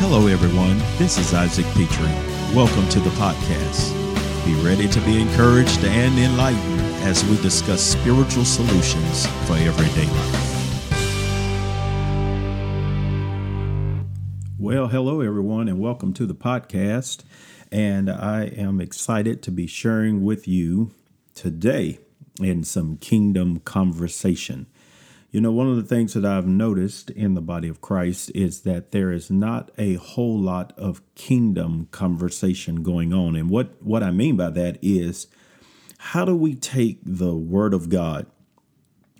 Hello, everyone. This is Isaac Petrie. Welcome to the podcast. Be ready to be encouraged and enlightened as we discuss spiritual solutions for everyday life. Well, hello, everyone, and welcome to the podcast. And I am excited to be sharing with you today in some kingdom conversation. You know, one of the things that I've noticed in the body of Christ is that there is not a whole lot of kingdom conversation going on. And what, what I mean by that is how do we take the word of God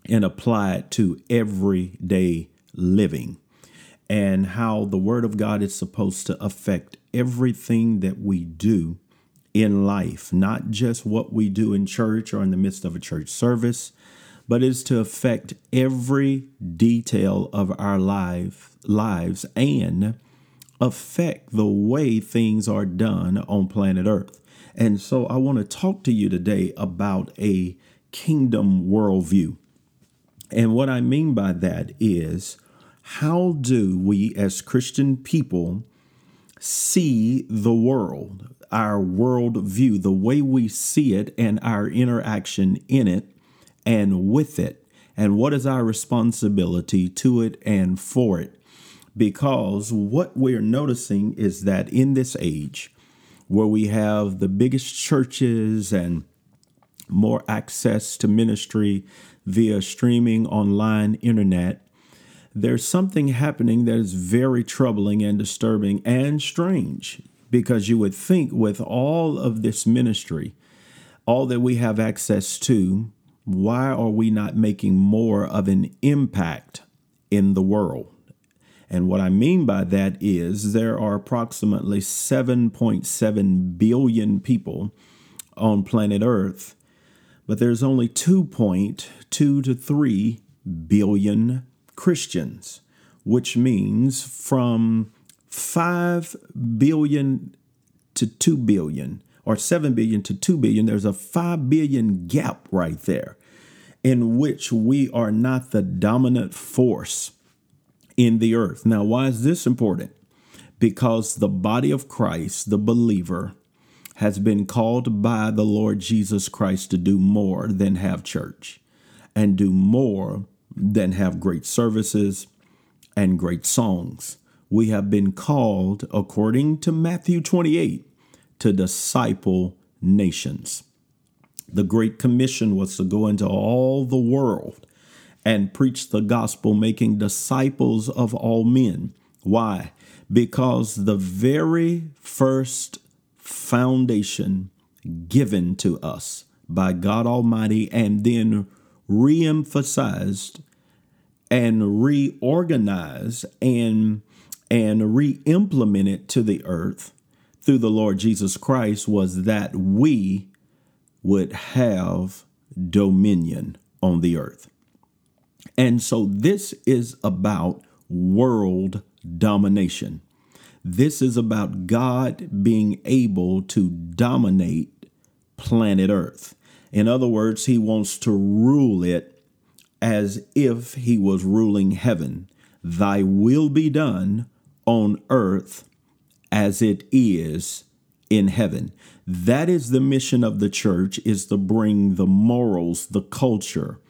and apply it to everyday living? And how the word of God is supposed to affect everything that we do in life, not just what we do in church or in the midst of a church service, but is to affect every detail of our life, lives and affect the way things are done on planet Earth. And so I want to talk to you today about a kingdom worldview. And what I mean by that is how do we as Christian people see the world, our world view, the way we see it and our interaction in it and with it, and what is our responsibility to it and for it. Because what we're noticing is that in this age, where we have the biggest churches and more access to ministry via streaming online internet, there's something happening that is very troubling and disturbing and strange because you would think with all of this ministry, all that we have access to, why are we not making more of an impact in the world? And what I mean by that is there are approximately 7.7 billion people on planet Earth, but there's only 2.2 to 3 billion Christians, which means from 5 billion to 2 billion or 7 billion to 2 billion, there's a 5 billion gap right there in which we are not the dominant force in the earth. Now, why is this important? Because the body of Christ, the believer, has been called by the Lord Jesus Christ to do more than have church and do more than have great services and great songs. We have been called, according to Matthew 28, to disciple nations. The Great Commission was to go into all the world and preach the gospel, making disciples of all men. Why? Because the very first foundation given to us by God Almighty and then reemphasized and reorganized and and re-implemented to the earth through the Lord Jesus Christ was that we would have dominion on the earth. And so this is about world domination. This is about God being able to dominate planet Earth. In other words, he wants to rule it as if he was ruling heaven. Thy will be done on earth as it is in heaven. That is the mission of the church is to bring the morals, the culture,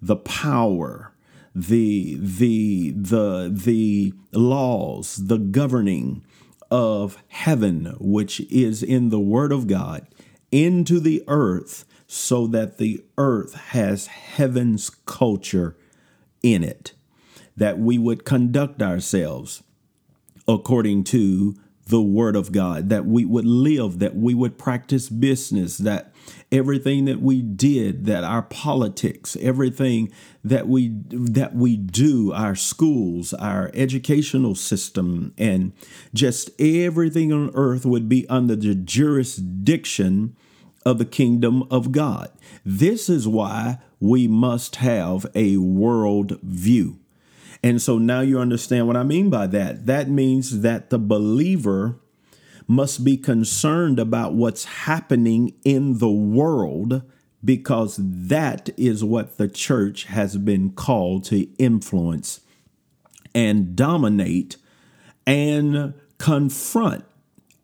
the power, the the the the laws, the governing of heaven which is in the word of God into the earth so that the earth has heaven's culture in it that we would conduct ourselves according to the word of God, that we would live, that we would practice business, that everything that we did, that our politics, everything that we that we do, our schools, our educational system, and just everything on earth would be under the jurisdiction of the kingdom of God. This is why we must have a world view. And so now you understand what I mean by that. That means that the believer must be concerned about what's happening in the world because that is what the church has been called to influence and dominate and confront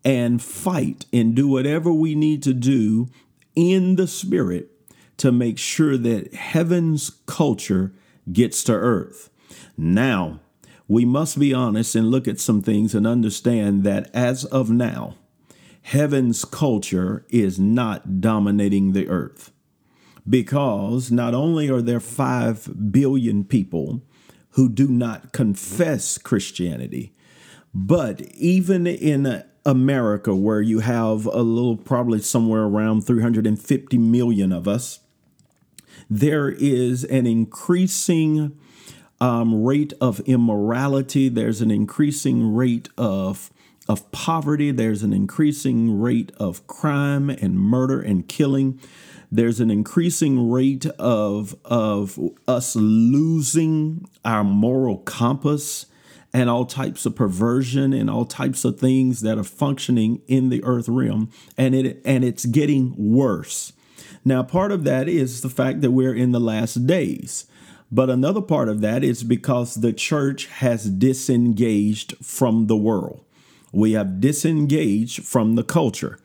and fight and do whatever we need to do in the spirit to make sure that heaven's culture gets to earth. Now, we must be honest and look at some things and understand that as of now, heaven's culture is not dominating the earth. Because not only are there 5 billion people who do not confess Christianity, but even in America, where you have a little, probably somewhere around 350 million of us, there is an increasing um, rate of immorality. There's an increasing rate of of poverty. There's an increasing rate of crime and murder and killing. There's an increasing rate of of us losing our moral compass and all types of perversion and all types of things that are functioning in the earth realm and it and it's getting worse. Now part of that is the fact that we're in the last days. But another part of that is because the church has disengaged from the world. We have disengaged from the culture.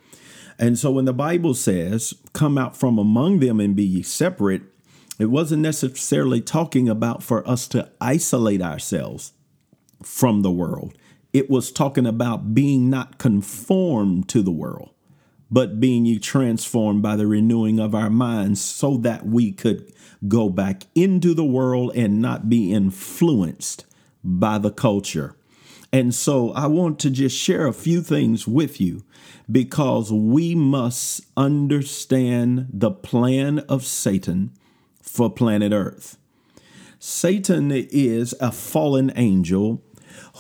And so when the Bible says, come out from among them and be separate, it wasn't necessarily talking about for us to isolate ourselves from the world. It was talking about being not conformed to the world, but being transformed by the renewing of our minds so that we could go back into the world and not be influenced by the culture. And so I want to just share a few things with you because we must understand the plan of Satan for planet Earth. Satan is a fallen angel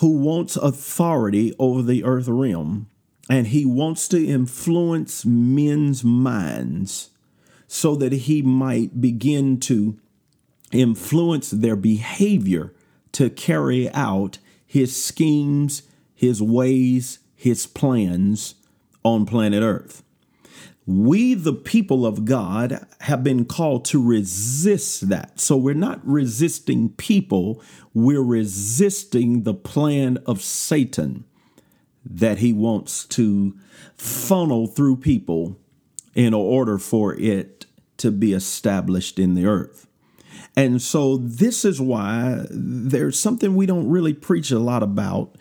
who wants authority over the earth realm and he wants to influence men's minds so that he might begin to influence their behavior to carry out his schemes, his ways, his plans on planet Earth. We, the people of God, have been called to resist that. So we're not resisting people, we're resisting the plan of Satan that he wants to funnel through people in order for it to be established in the earth. And so, this is why there's something we don't really preach a lot about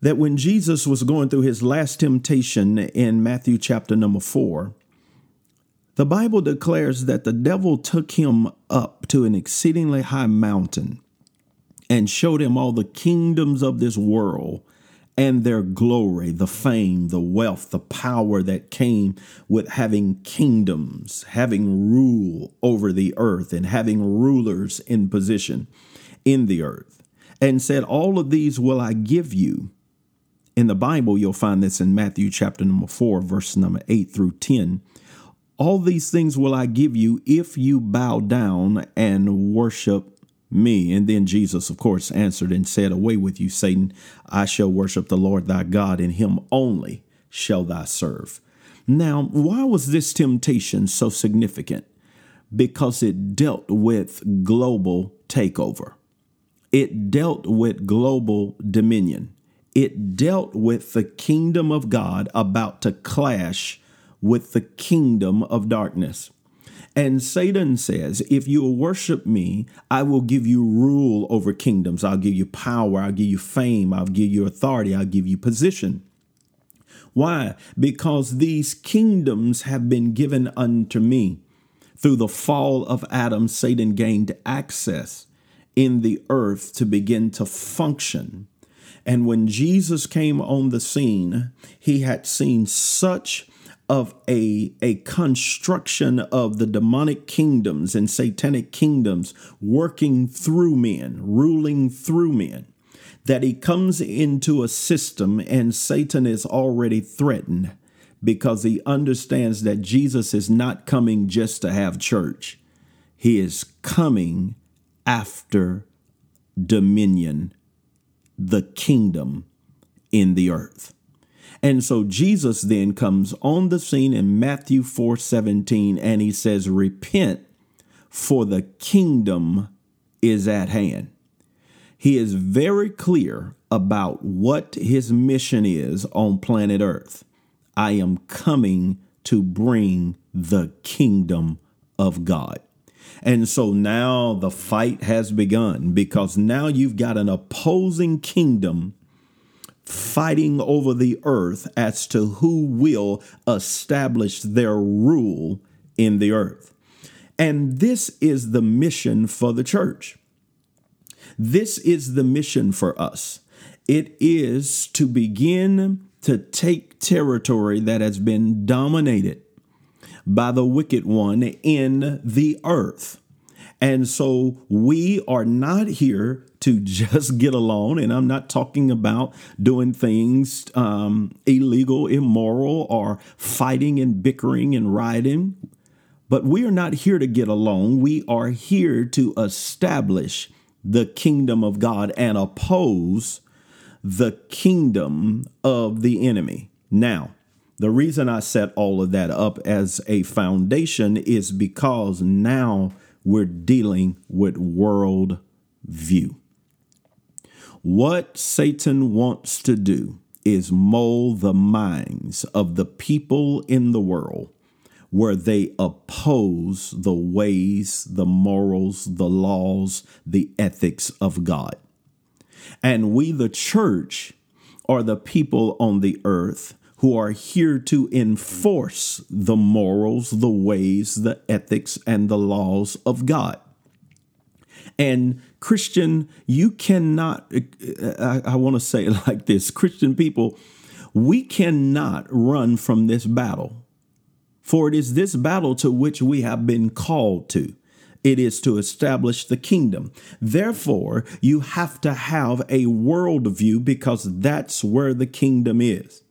that when Jesus was going through his last temptation in Matthew chapter number four, the Bible declares that the devil took him up to an exceedingly high mountain and showed him all the kingdoms of this world and their glory, the fame, the wealth, the power that came with having kingdoms, having rule over the earth, and having rulers in position in the earth, and said, All of these will I give you in the Bible, you'll find this in Matthew chapter number 4, verse number 8 through 10. All these things will I give you if you bow down and worship me. And then Jesus, of course, answered and said, Away with you, Satan. I shall worship the Lord thy God, and him only shall thou serve. Now, why was this temptation so significant? Because it dealt with global takeover, it dealt with global dominion it dealt with the kingdom of God about to clash with the kingdom of darkness. And Satan says, If you will worship me, I will give you rule over kingdoms. I'll give you power. I'll give you fame. I'll give you authority. I'll give you position. Why? Because these kingdoms have been given unto me. Through the fall of Adam, Satan gained access in the earth to begin to function and when Jesus came on the scene, he had seen such of a, a construction of the demonic kingdoms and satanic kingdoms working through men, ruling through men, that he comes into a system and Satan is already threatened because he understands that Jesus is not coming just to have church. He is coming after dominion the kingdom in the earth. And so Jesus then comes on the scene in Matthew 4 17, and he says, Repent, for the kingdom is at hand. he is very clear about what his mission is on planet Earth. I am coming to bring the kingdom of God. And so now the fight has begun because now you've got an opposing kingdom fighting over the earth as to who will establish their rule in the earth. And this is the mission for the church. This is the mission for us. It is to begin to take territory that has been dominated by the wicked one in the earth. And so we are not here to just get along. And I'm not talking about doing things um, illegal, immoral, or fighting and bickering and rioting. But we are not here to get along. We are here to establish the kingdom of God and oppose the kingdom of the enemy. Now, the reason I set all of that up as a foundation is because now we're dealing with world view. What Satan wants to do is mold the minds of the people in the world where they oppose the ways, the morals, the laws, the ethics of God. And we, the church, are the people on the earth who are here to enforce the morals, the ways, the ethics, and the laws of God. And Christian, you cannot, uh, uh, I, I want to say it like this Christian people, we cannot run from this battle. For it is this battle to which we have been called to. It is to establish the kingdom. Therefore, you have to have a worldview because that's where the kingdom is.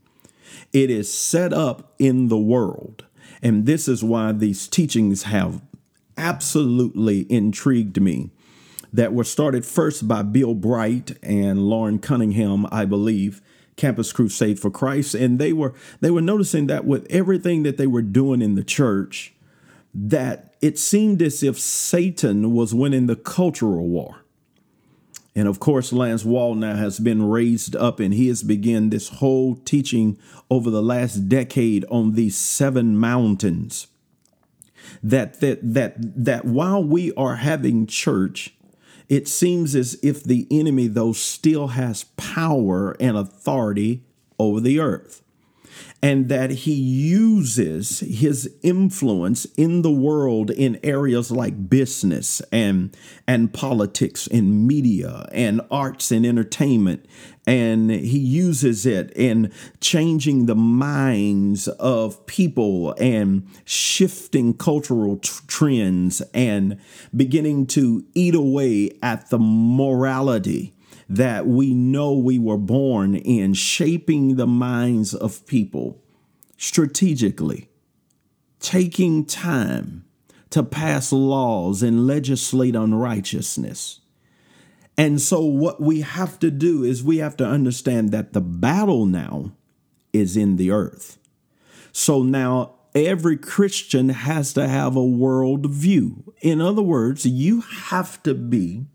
It is set up in the world. And this is why these teachings have absolutely intrigued me that were started first by Bill Bright and Loren Cunningham, I believe, Campus Crusade for Christ, and they were they were noticing that with everything that they were doing in the church, that it seemed as if Satan was winning the cultural war. And of course, Lance Wallnau has been raised up and he has begun this whole teaching over the last decade on these seven mountains. That that that that while we are having church, it seems as if the enemy, though, still has power and authority over the earth and that he uses his influence in the world in areas like business and and politics and media and arts and entertainment. And he uses it in changing the minds of people and shifting cultural t- trends and beginning to eat away at the morality that we know we were born in, shaping the minds of people strategically, taking time to pass laws and legislate unrighteousness. And so, what we have to do is we have to understand that the battle now is in the earth. So now every Christian has to have a world view. In other words, you have to be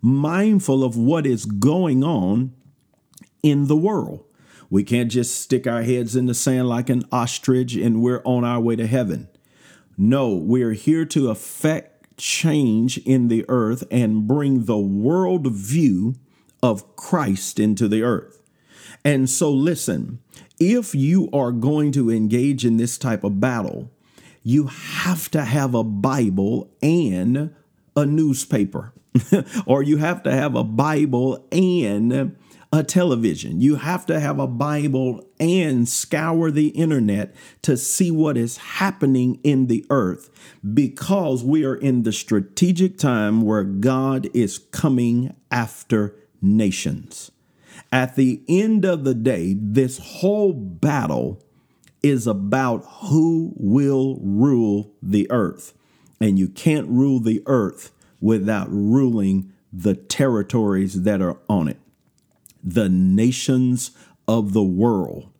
mindful of what is going on in the world. We can't just stick our heads in the sand like an ostrich and we're on our way to heaven. No, we're here to affect change in the earth and bring the world view of Christ into the earth. And so, listen, if you are going to engage in this type of battle, you have to have a Bible and a newspaper. or you have to have a Bible and a television. You have to have a Bible and scour the internet to see what is happening in the earth because we are in the strategic time where God is coming after nations. At the end of the day, this whole battle is about who will rule the earth. And you can't rule the earth without ruling the territories that are on it, the nations of the world.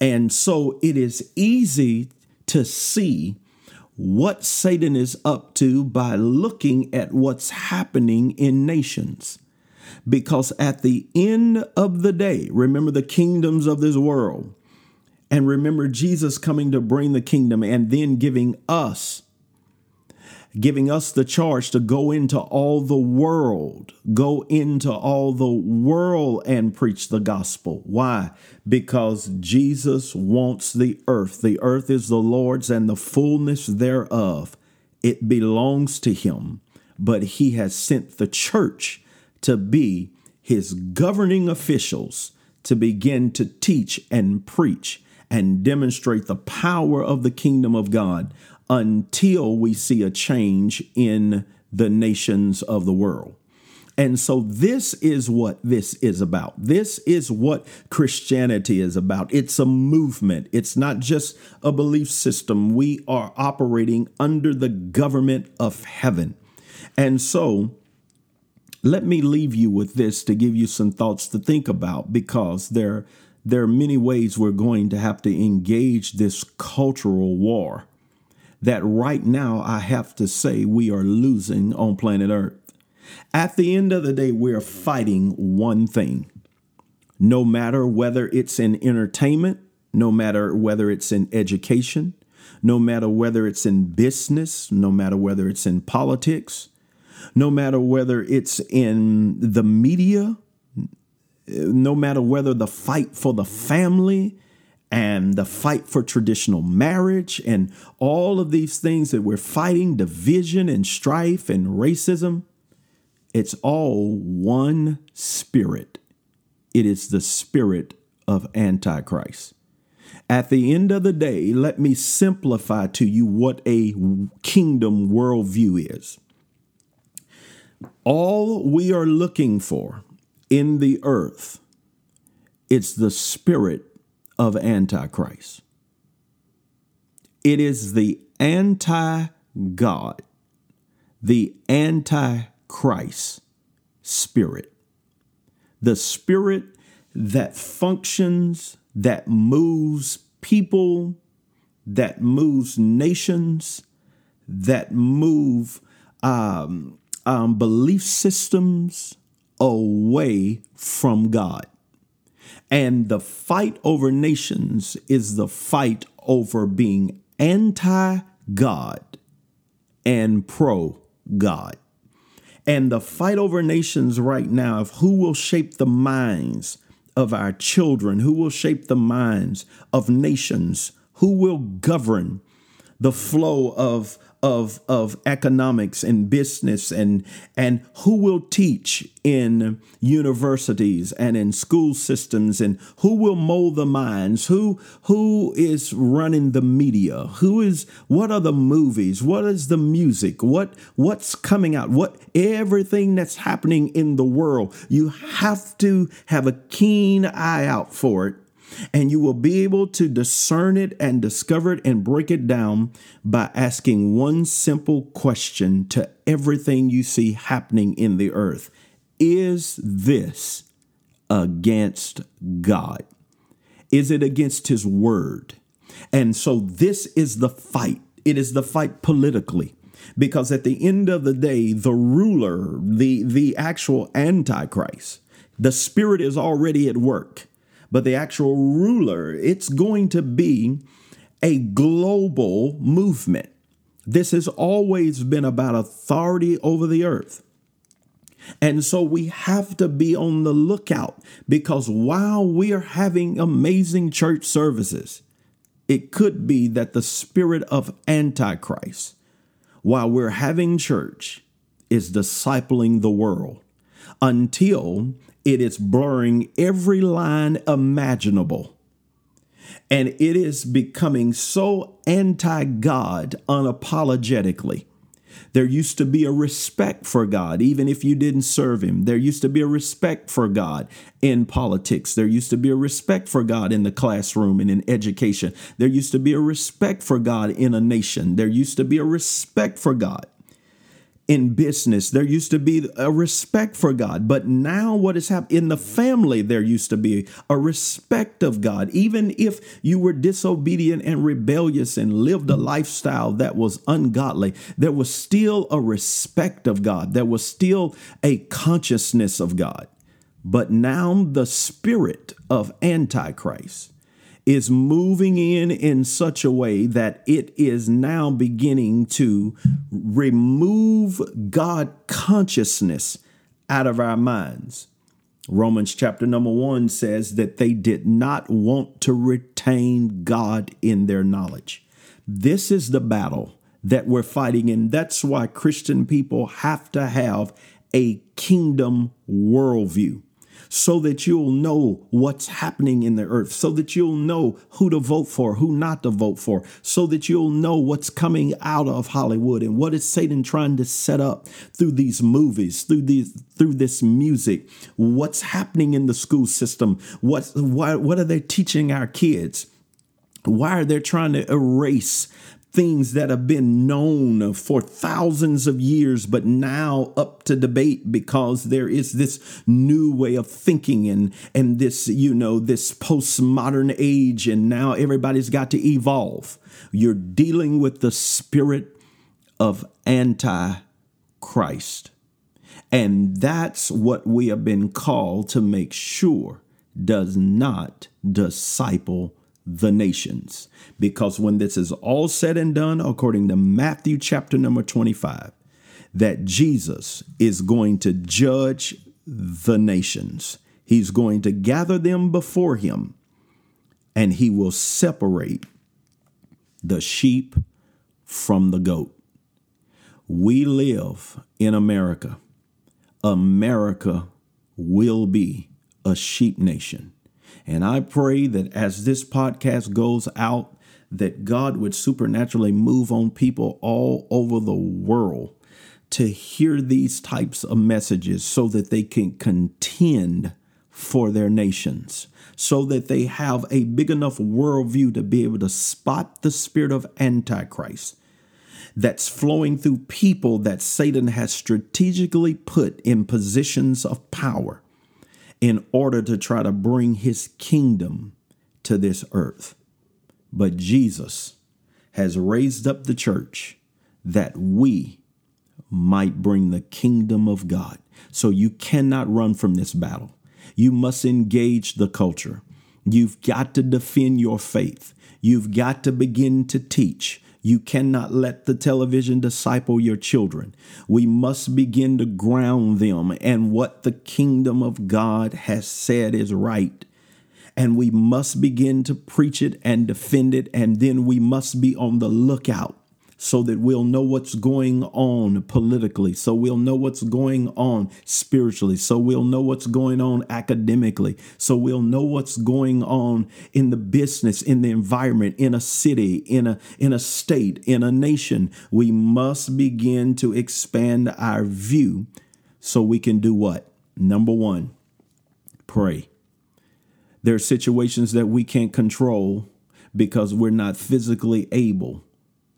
And so it is easy to see what Satan is up to by looking at what's happening in nations. Because at the end of the day, remember the kingdoms of this world, and remember Jesus coming to bring the kingdom and then giving us giving us the charge to go into all the world, go into all the world and preach the gospel. Why? Because Jesus wants the earth. The earth is the Lord's and the fullness thereof. It belongs to him, but he has sent the church to be his governing officials to begin to teach and preach and demonstrate the power of the kingdom of God until we see a change in the nations of the world. And so, this is what this is about. This is what Christianity is about. It's a movement, it's not just a belief system. We are operating under the government of heaven. And so, let me leave you with this to give you some thoughts to think about because there, there are many ways we're going to have to engage this cultural war that right now I have to say we are losing on planet Earth. At the end of the day, we're fighting one thing. No matter whether it's in entertainment, no matter whether it's in education, no matter whether it's in business, no matter whether it's in politics, no matter whether it's in the media, no matter whether the fight for the family and the fight for traditional marriage and all of these things that we're fighting division and strife and racism it's all one spirit. It is the spirit of antichrist. At the end of the day let me simplify to you what a kingdom worldview is. All we are looking for in the earth it's the spirit of Antichrist. It is the anti God, the antichrist spirit, the spirit that functions, that moves people, that moves nations, that move um, um, belief systems away from God. And the fight over nations is the fight over being anti God and pro God. And the fight over nations right now of who will shape the minds of our children, who will shape the minds of nations, who will govern the flow of of of economics and business and and who will teach in universities and in school systems and who will mold the minds? Who who is running the media? Who is what are the movies? What is the music? What what's coming out? What everything that's happening in the world. You have to have a keen eye out for it and you will be able to discern it and discover it and break it down by asking one simple question to everything you see happening in the earth Is this against God? Is it against His word? And so this is the fight. It is the fight politically because at the end of the day the ruler the the actual antichrist the spirit is already at work but the actual ruler, it's going to be a global movement. This has always been about authority over the earth. And so we have to be on the lookout because while we are having amazing church services, it could be that the spirit of Antichrist, while we're having church, is discipling the world until it is blurring every line imaginable. And it is becoming so anti God unapologetically. There used to be a respect for God, even if you didn't serve Him. There used to be a respect for God in politics. There used to be a respect for God in the classroom and in education. There used to be a respect for God in a nation. There used to be a respect for God in business. There used to be a respect for God. But now, what has happened in the family, there used to be a respect of God. Even if you were disobedient and rebellious and lived a lifestyle that was ungodly, there was still a respect of God. There was still a consciousness of God. But now, the spirit of Antichrist is moving in in such a way that it is now beginning to remove God consciousness out of our minds. Romans chapter number one says that they did not want to retain God in their knowledge. This is the battle that we're fighting, and that's why Christian people have to have a kingdom worldview so that you'll know what's happening in the earth, so that you'll know who to vote for, who not to vote for, so that you'll know what's coming out of Hollywood and what is Satan trying to set up through these movies, through these through this music, what's happening in the school system, what why, what are they teaching our kids? Why are they trying to erase things that have been known for thousands of years, but now up to debate because there is this new way of thinking and, and this, you know, this postmodern age, and now everybody's got to evolve. You're dealing with the spirit of anti Christ. And that's what we have been called to make sure does not disciple the nations. Because when this is all said and done, according to Matthew chapter number 25, that Jesus is going to judge the nations. He's going to gather them before him and he will separate the sheep from the goat. We live in America. America will be a sheep nation. And I pray that as this podcast goes out, that God would supernaturally move on people all over the world to hear these types of messages so that they can contend for their nations, so that they have a big enough worldview to be able to spot the spirit of Antichrist that's flowing through people that Satan has strategically put in positions of power in order to try to bring his kingdom to this earth. But Jesus has raised up the church that we might bring the kingdom of God. So you cannot run from this battle. You must engage the culture. You've got to defend your faith. You've got to begin to teach. You cannot let the television disciple your children. We must begin to ground them and what the kingdom of God has said is right. And we must begin to preach it and defend it. And then we must be on the lookout so that we'll know what's going on politically, so we'll know what's going on spiritually, so we'll know what's going on academically, so we'll know what's going on in the business, in the environment, in a city, in a in a state, in a nation. We must begin to expand our view so we can do what? Number 1, pray. There are situations that we can't control because we're not physically able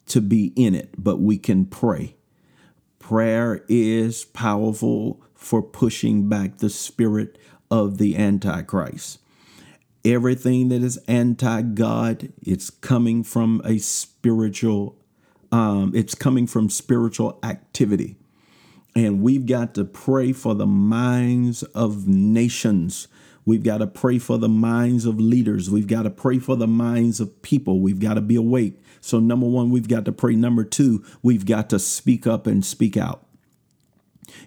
to be in it, but we can pray. Prayer is powerful for pushing back the spirit of the Antichrist. Everything that is anti God, it's coming from a spiritual, um, it's coming from spiritual activity. And we've got to pray for the minds of nations. We've got to pray for the minds of leaders. We've got to pray for the minds of people. We've got to be awake. So, number one, we've got to pray. Number two, we've got to speak up and speak out.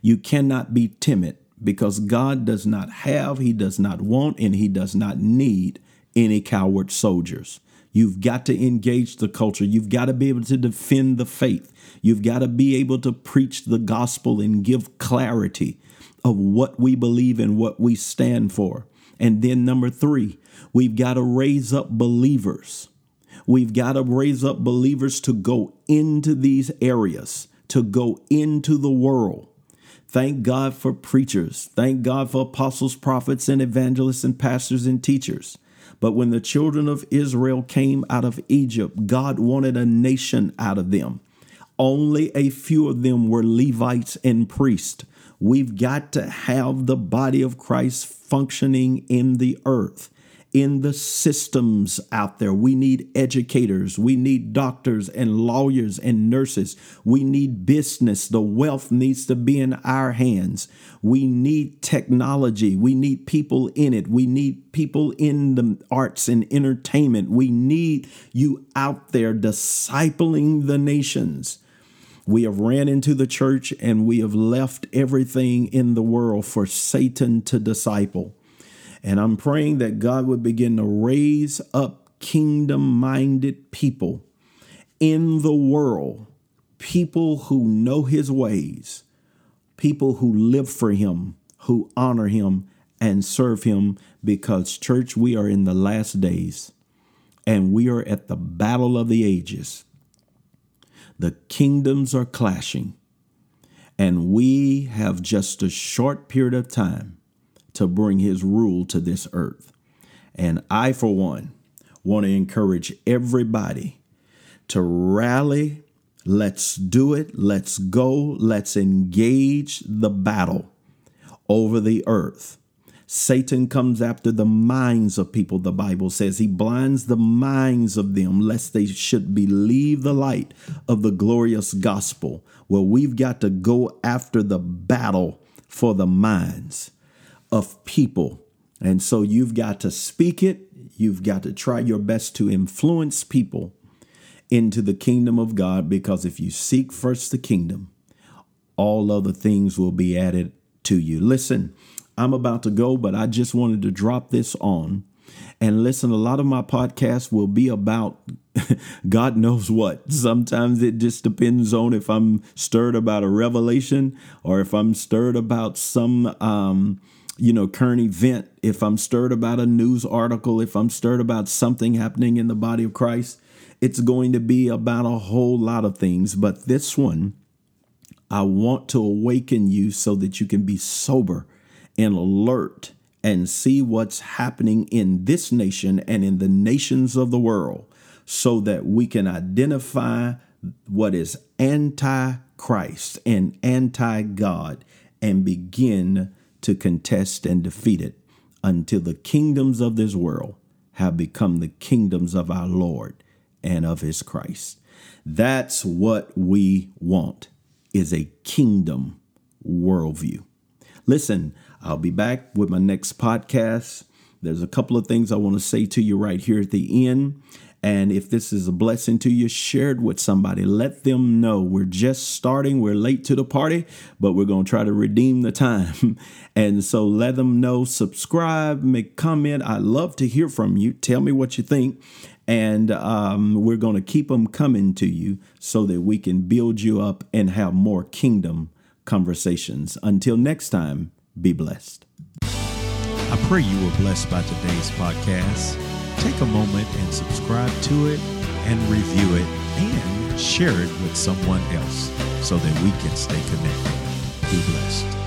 You cannot be timid because God does not have, He does not want, and He does not need any coward soldiers. You've got to engage the culture. You've got to be able to defend the faith. You've got to be able to preach the gospel and give clarity of what we believe and what we stand for. And then, number three, we've got to raise up believers We've got to raise up believers to go into these areas, to go into the world. Thank God for preachers. Thank God for apostles, prophets, and evangelists, and pastors and teachers. But when the children of Israel came out of Egypt, God wanted a nation out of them. Only a few of them were Levites and priests. We've got to have the body of Christ functioning in the earth in the systems out there. We need educators, we need doctors and lawyers and nurses. We need business. The wealth needs to be in our hands. We need technology. We need people in it. We need people in the arts and entertainment. We need you out there discipling the nations. We have ran into the church and we have left everything in the world for Satan to disciple. And I'm praying that God would begin to raise up kingdom minded people in the world, people who know his ways, people who live for him, who honor him and serve him. Because, church, we are in the last days and we are at the battle of the ages. The kingdoms are clashing, and we have just a short period of time to bring his rule to this earth. And I, for one, want to encourage everybody to rally. Let's do it. Let's go. Let's engage the battle over the earth. Satan comes after the minds of people, the Bible says. He blinds the minds of them lest they should believe the light of the glorious gospel. Well, we've got to go after the battle for the minds of people. And so you've got to speak it. You've got to try your best to influence people into the kingdom of God because if you seek first the kingdom, all other things will be added to you. Listen, I'm about to go, but I just wanted to drop this on. And listen, a lot of my podcasts will be about God knows what. Sometimes it just depends on if I'm stirred about a revelation or if I'm stirred about some um, you know, current event, if I'm stirred about a news article, if I'm stirred about something happening in the body of Christ, it's going to be about a whole lot of things. But this one, I want to awaken you so that you can be sober and alert and see what's happening in this nation and in the nations of the world so that we can identify what is anti Christ and anti God and begin to contest and defeat it until the kingdoms of this world have become the kingdoms of our Lord and of his Christ. That's what we want is a kingdom worldview. Listen, I'll be back with my next podcast. There's a couple of things I want to say to you right here at the end. And if this is a blessing to you, share it with somebody. Let them know we're just starting. We're late to the party, but we're going to try to redeem the time. and so let them know, subscribe, make comment. I love to hear from you. Tell me what you think. And um, we're going to keep them coming to you so that we can build you up and have more kingdom conversations. Until next time, be blessed. I pray you were blessed by today's podcast take a moment and subscribe to it and review it and share it with someone else so that we can stay connected. Be blessed.